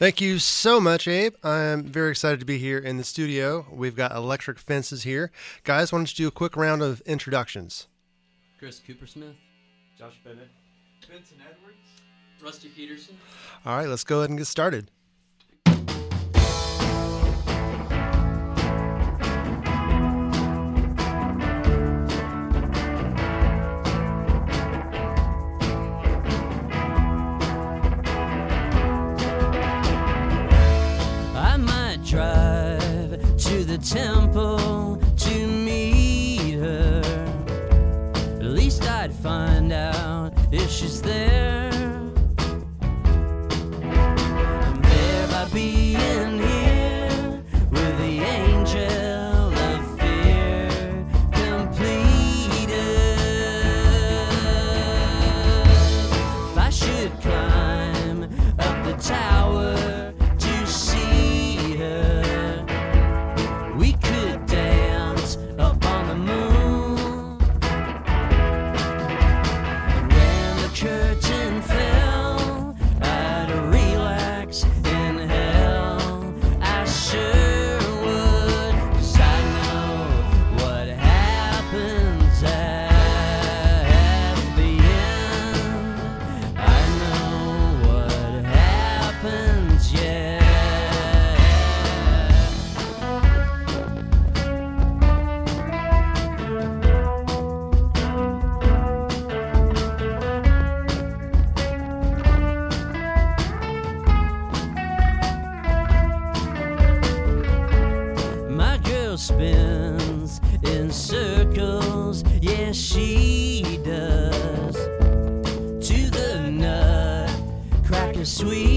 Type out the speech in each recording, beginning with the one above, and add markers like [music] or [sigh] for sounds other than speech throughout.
Thank you so much, Abe. I'm very excited to be here in the studio. We've got electric fences here. Guys, why don't you do a quick round of introductions? Chris Kupersmith, Josh Bennet. Vincent Edwards. Rusty Peterson. All right, let's go ahead and get started. Temple to meet her. At least I'd find out if she's there. I'm there by being here with the angel of fear completed. If I should climb up the tower sweet.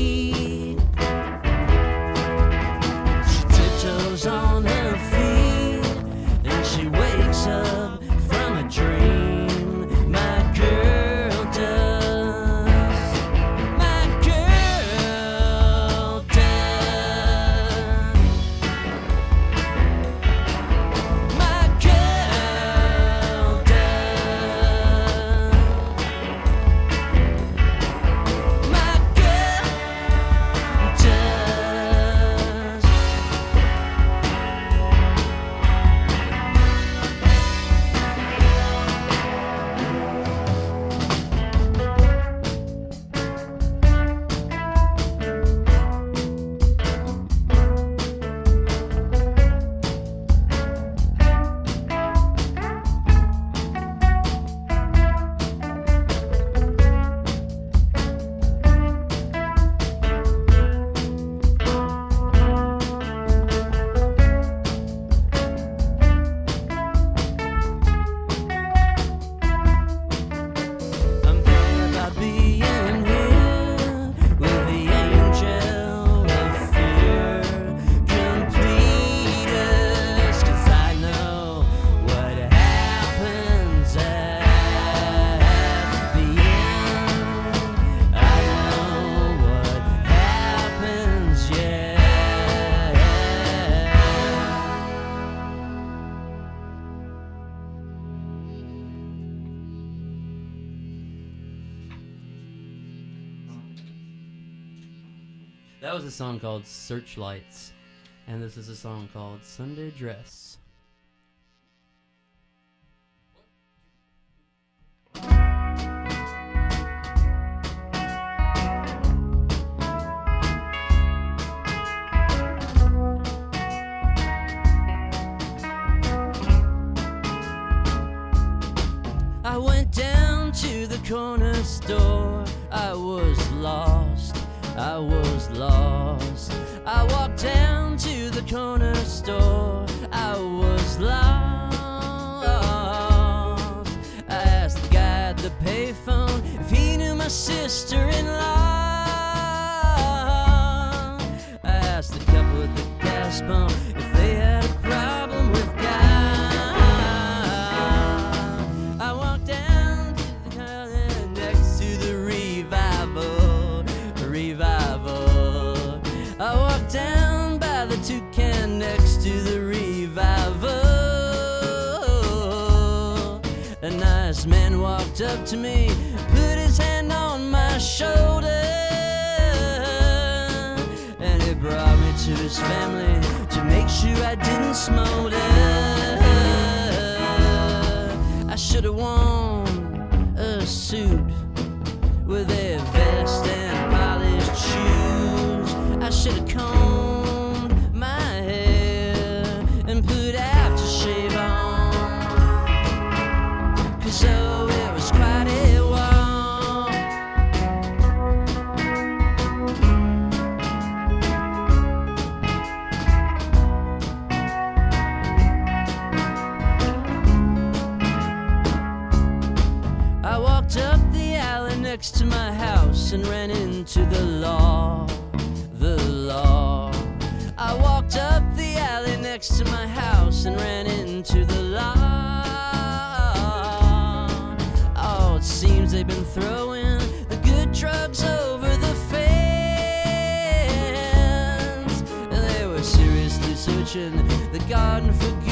That was a song called Searchlights, and this is a song called Sunday Dress. I went down to the corner store. I was lost. I was lost. I walked down to the corner store. I was lost. I asked the guy at the payphone if he knew my sister-in-law. I asked the couple at the gas pump by the toucan next to the revival. A nice man walked up to me, put his hand on my shoulder. And he brought me to his family to make sure I didn't smolder. I should have worn a suit with a vest and polished shoes. I should have combed and ran into the law. The law. I walked up the alley next to my house and ran into the law. Oh, it seems they've been throwing the good drugs over the fence. They were seriously searching the garden for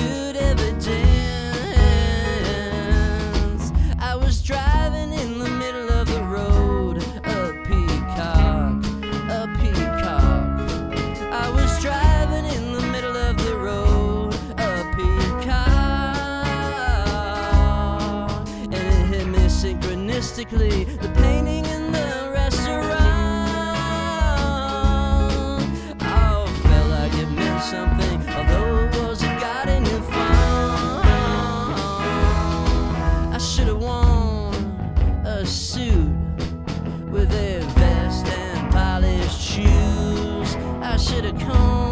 shoes. I should have combed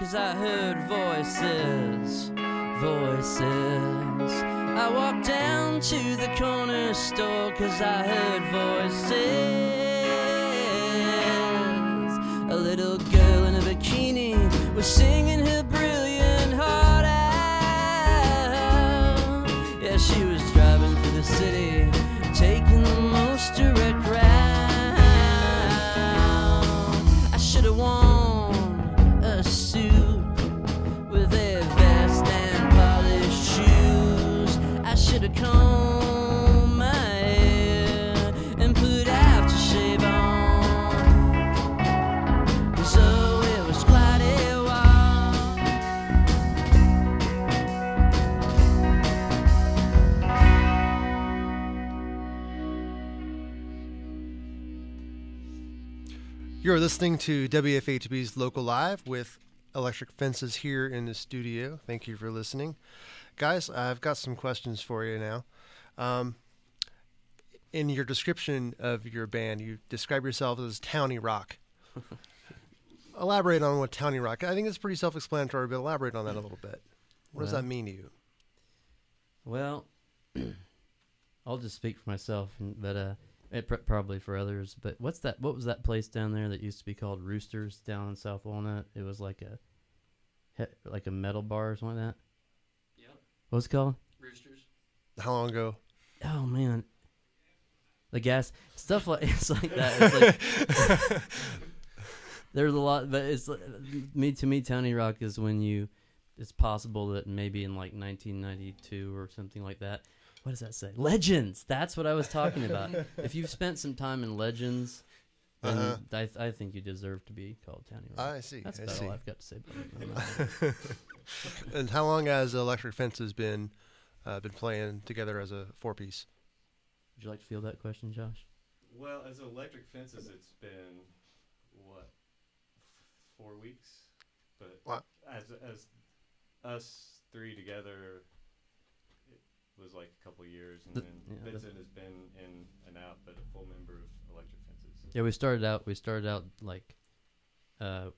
because I heard voices, voices. I walked down to the corner store because I heard voices. A little girl in a bikini was singing You're listening to WFHB's Local Live with Electric Fences here in the studio. Thank you for listening. Guys, I've got some questions for you now. Um, in your description of your band, you describe yourself as Townie Rock. [laughs] elaborate on what Townie Rock. I think it's pretty self-explanatory, but elaborate on that a little bit. What does that mean to you? Well, [clears throat] I'll just speak for myself, and- but uh, it pr- probably for others. But what's that? What was that place down there that used to be called Roosters down in South Walnut? It was like a, like a metal bar or something like that. Yep. What's it called? Roosters. How long ago? Oh man, the gas stuff like [laughs] it's like that. It's like [laughs] there's a lot, but it's like- me to me. Towny Rock is when you. It's possible that maybe in like 1992 or something like that. What does that say? Legends. That's what I was talking about. [laughs] if you've spent some time in Legends, then Uh-huh. I, th- I think you deserve to be called Townie Rock. I see. That's I about see. all I've got to say about it. [laughs] and how long has Electric Fences been uh, been playing together as a four piece? Would you like to field that question, Josh? Well, as electric fences, it's been what four weeks, but Wow. as as us three together, it was like a couple years, and The- then yeah, the- Vincent has been in and out, but a full member of electric fences. Yeah, we started out. We started out like, uh,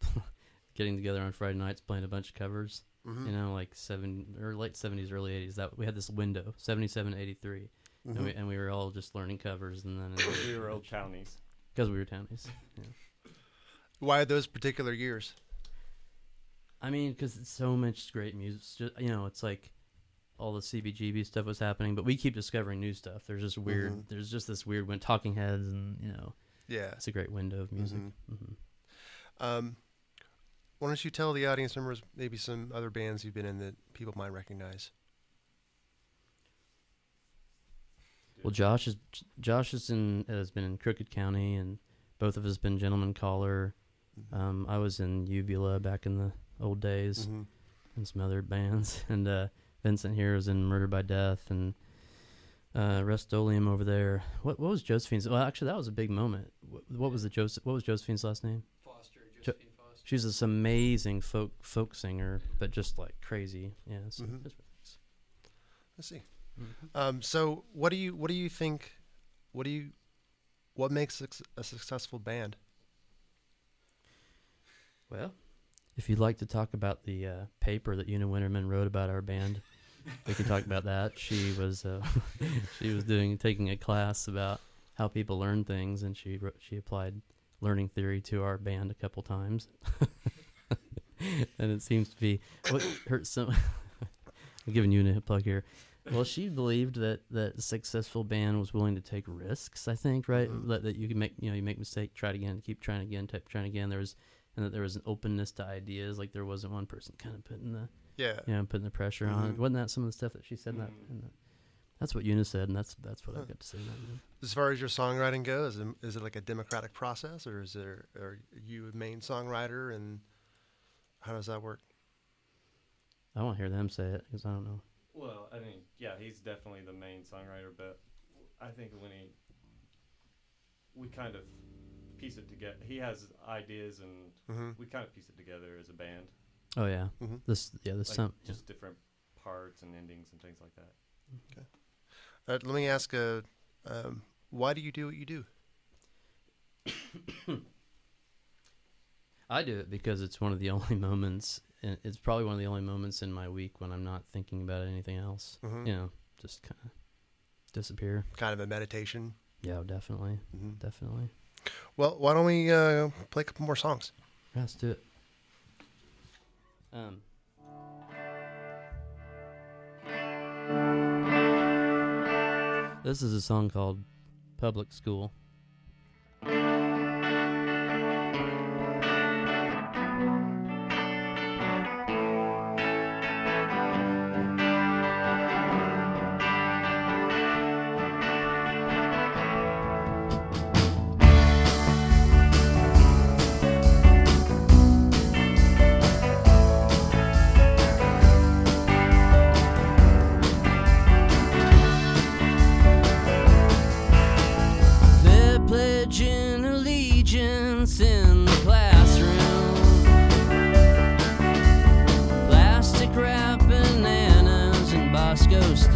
[laughs] getting together on Friday nights playing a bunch of covers, Mhm. You know, like seven or late seventies, early eighties. That we had this window, seventy seven, eighty three, and, we, Mhm. and we were all just learning covers, and then [coughs] we were old townies. because we were townies. Yeah. Why those particular years? I mean, because it's so much great music. Just, you know, it's like all the CBGB stuff was happening, but we keep discovering new stuff. There's just weird. Mhm. There's just this weird when Talking Heads, and you know, Yeah. it's a great window of music. Mhm. hmm Um, why don't you tell the audience members maybe some other bands you've been in that people might recognize? Well, Josh is Josh is in has been in Crooked County, and both of us have been Gentleman Caller. Mhm. Um, I was in Uvula back in the old days, Mhm. and some other bands, [laughs] and uh, Vincent here was in Murder by Death, and uh, Restolium over there. What what was Josephine's? Well, actually, that was a big moment. What, what was the Joseph? What was Josephine's last name? Foster, Jo- Josephine Foster. She's this amazing folk folk singer, but just like crazy. Yeah, so Mhm. it's really nice. Let's see. Mhm. Um, so what do you what do you think? What do you what makes a, a successful band? Well, if you'd like to talk about the uh, paper that Una Winterman wrote about our band, we can talk about that. She was uh, [laughs] she was doing taking a class about how people learn things, and she wrote, she applied learning theory to our band a couple times, [laughs] and it seems to be what hurt some. [laughs] I'm giving you a plug here. Well, she believed that that successful band was willing to take risks. I think, right? Mhm. That, that you can make, you know, you make mistake, try it again, keep trying again, type trying again. There was, and that there was an openness to ideas. Like there wasn't one person kind of putting the, Yeah. you know, putting the pressure on. Mhm. it. Wasn't that some of the stuff that she said? In that, in that, that's what Eunice said, and that's that's what Huh. I've got to say. About. As far as your songwriting goes, is, is it like a democratic process, or is there are you a main songwriter, and how does that work? I want to hear them say it because I don't know. Well, I mean, yeah, he's definitely the main songwriter, but I think when he, we kind of piece it together. He has ideas, and Mm-hmm. we kind of piece it together as a band, Oh yeah, Mhm. this yeah, this like some yeah. just different parts and endings and things like that. Uh, let me ask, uh, um, why do you do what you do? [coughs] I do it because it's one of the [laughs] only moments. and It's probably one of the only moments in my week when I'm not thinking about anything else. Mhm. You know, just kind of disappear. Kind of a meditation. Yeah, definitely, hmm definitely. Well, why don't we uh, play a couple more songs? Yeah, Let's do it. Um. This is a song called "Public School." In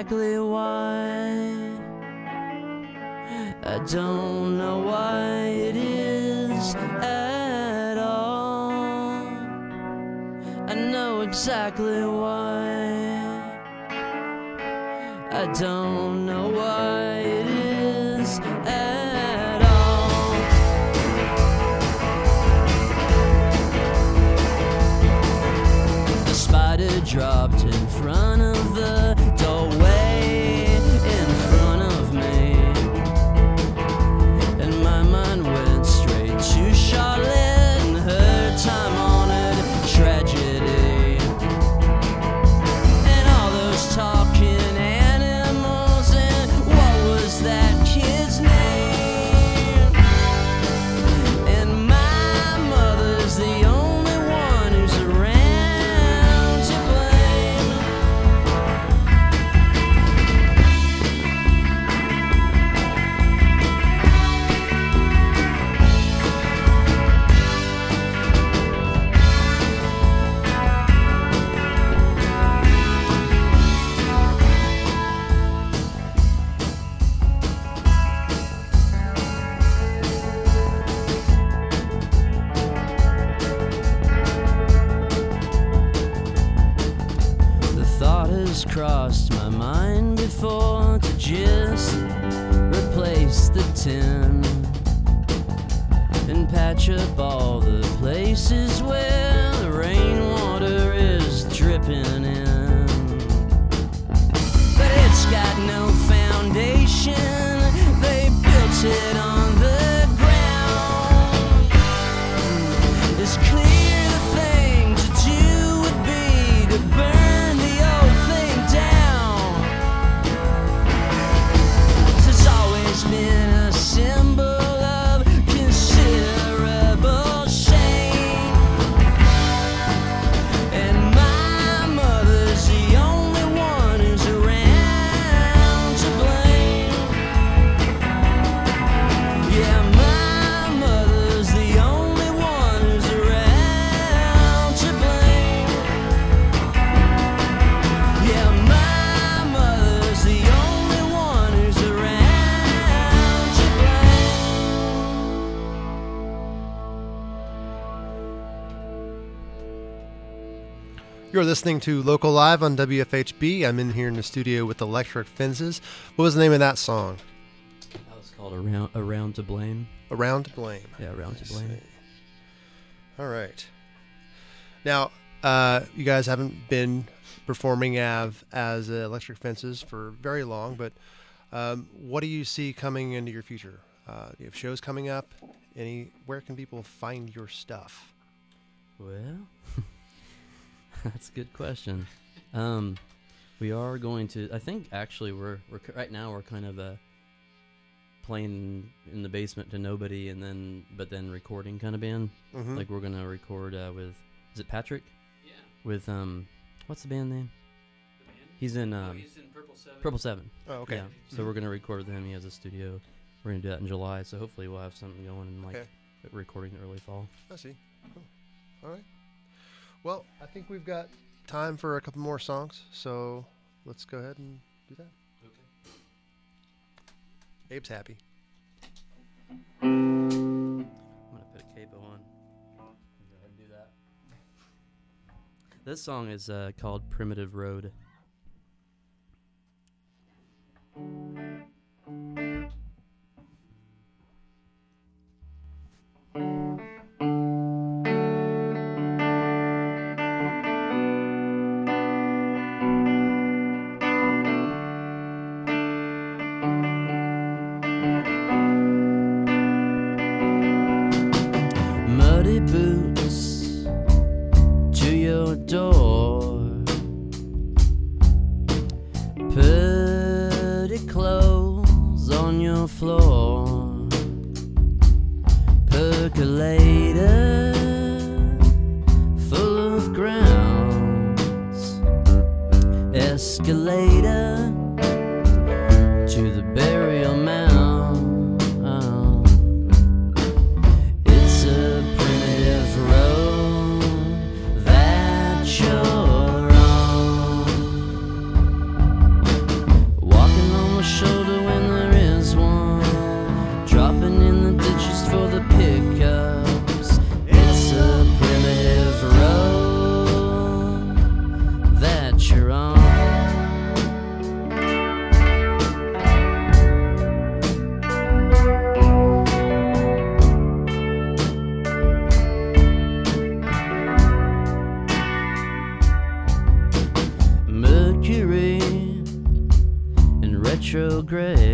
exactly. tin and patch up all the places where the rainwater is dripping in. But it's got no foundation. You're listening to Local Live on WFHB. I'm in here in the studio with Electric Fences. What was the name of that song? That was called around around to blame. Around to Blame. Yeah, around to blame. see. All right. Now, uh, you guys haven't been performing av, as uh, Electric Fences for very long, but um, what do you see coming into your future? Uh, you have shows coming up. Any? Where can people find your stuff? Well, [laughs] that's a good question. Um, we are going to. I think actually we're we're right now we're kind of uh, playing in the basement to nobody, and then but then recording kind of band. Mm-hmm. Like we're gonna record uh, with is it Patrick? Yeah. With um, what's the band name? The band? He's in oh, um, he's in Purple Seven. Purple Seven. oh, okay. Yeah. So we're gonna record with him. He has a studio. We're gonna do that in July. So hopefully we'll have something going in like Okay. recording in early fall. I see. Cool. All right. Well, I think we've got time for a couple more songs, so let's go ahead and do that. Okay. Abe's happy. I'm gonna put a capo on. Go ahead and do that. This song is uh, called "Primitive Road." Door. Retrograde.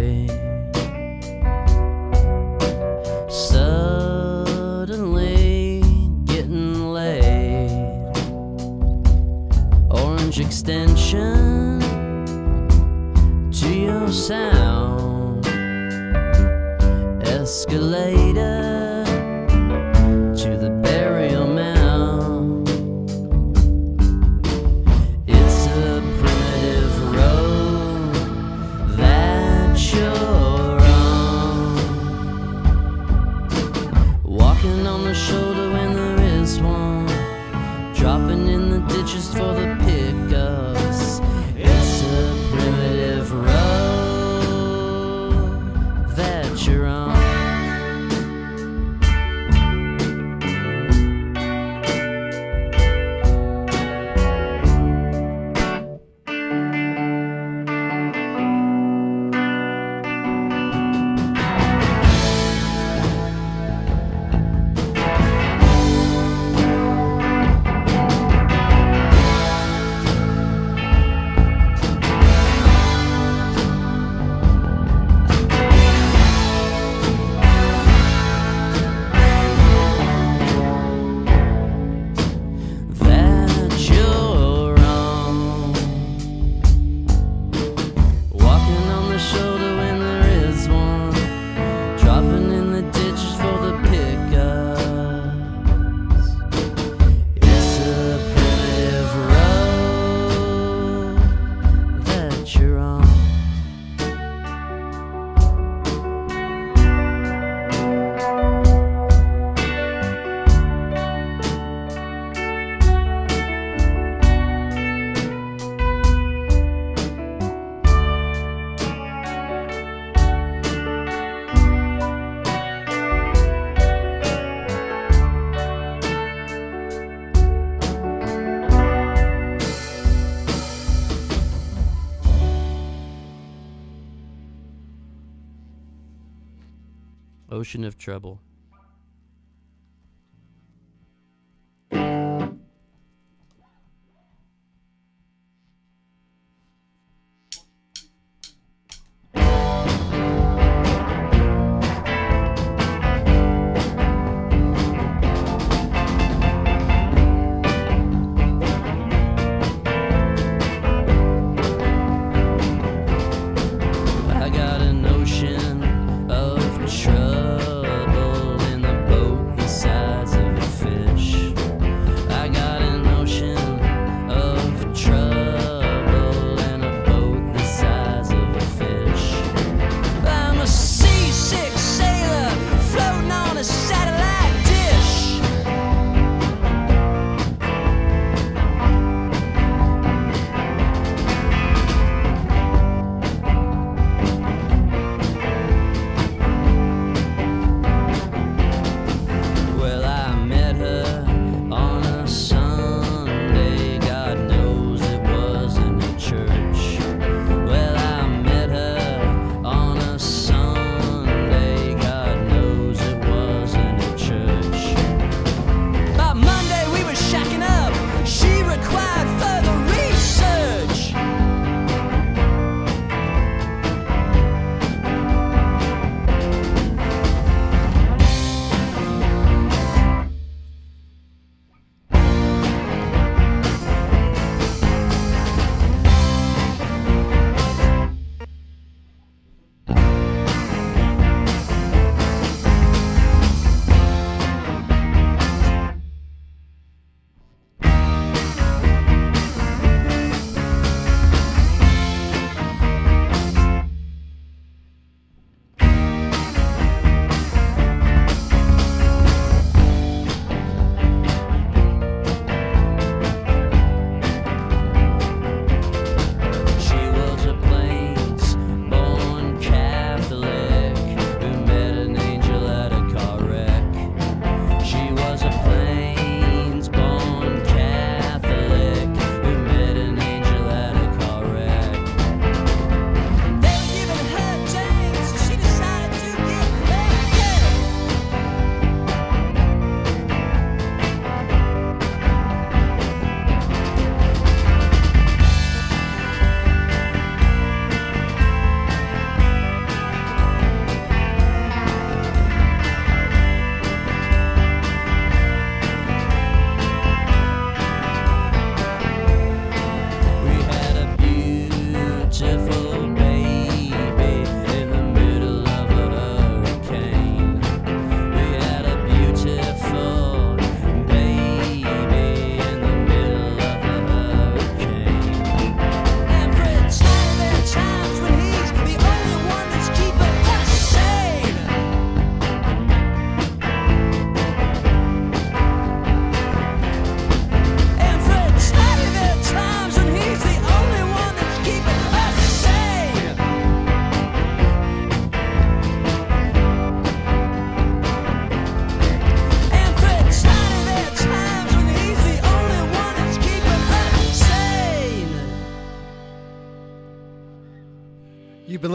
Ocean of trouble.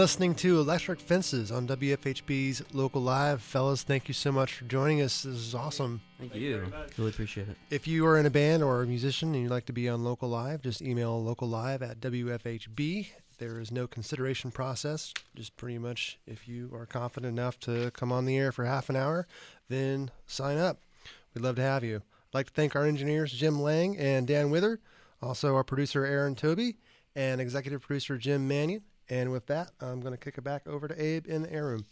Listening to Electric Fences on WFHB's Local Live. Fellas, thank you so much for joining us. This is awesome. Thank, Thank you you. very much. Really appreciate it. If you are in a band or a musician and you'd like to be on Local Live, just email Local Live at WFHB. There is no consideration process. Just pretty much if you are confident enough to come on the air for half an hour, then sign up. We'd love to have you. I'd like to thank our engineers, Jim Lang and Dan Wither, also our producer, Erin Tobey, and executive producer, Jim Manion. And with that, I'm going to kick it back over to Abe in the air room.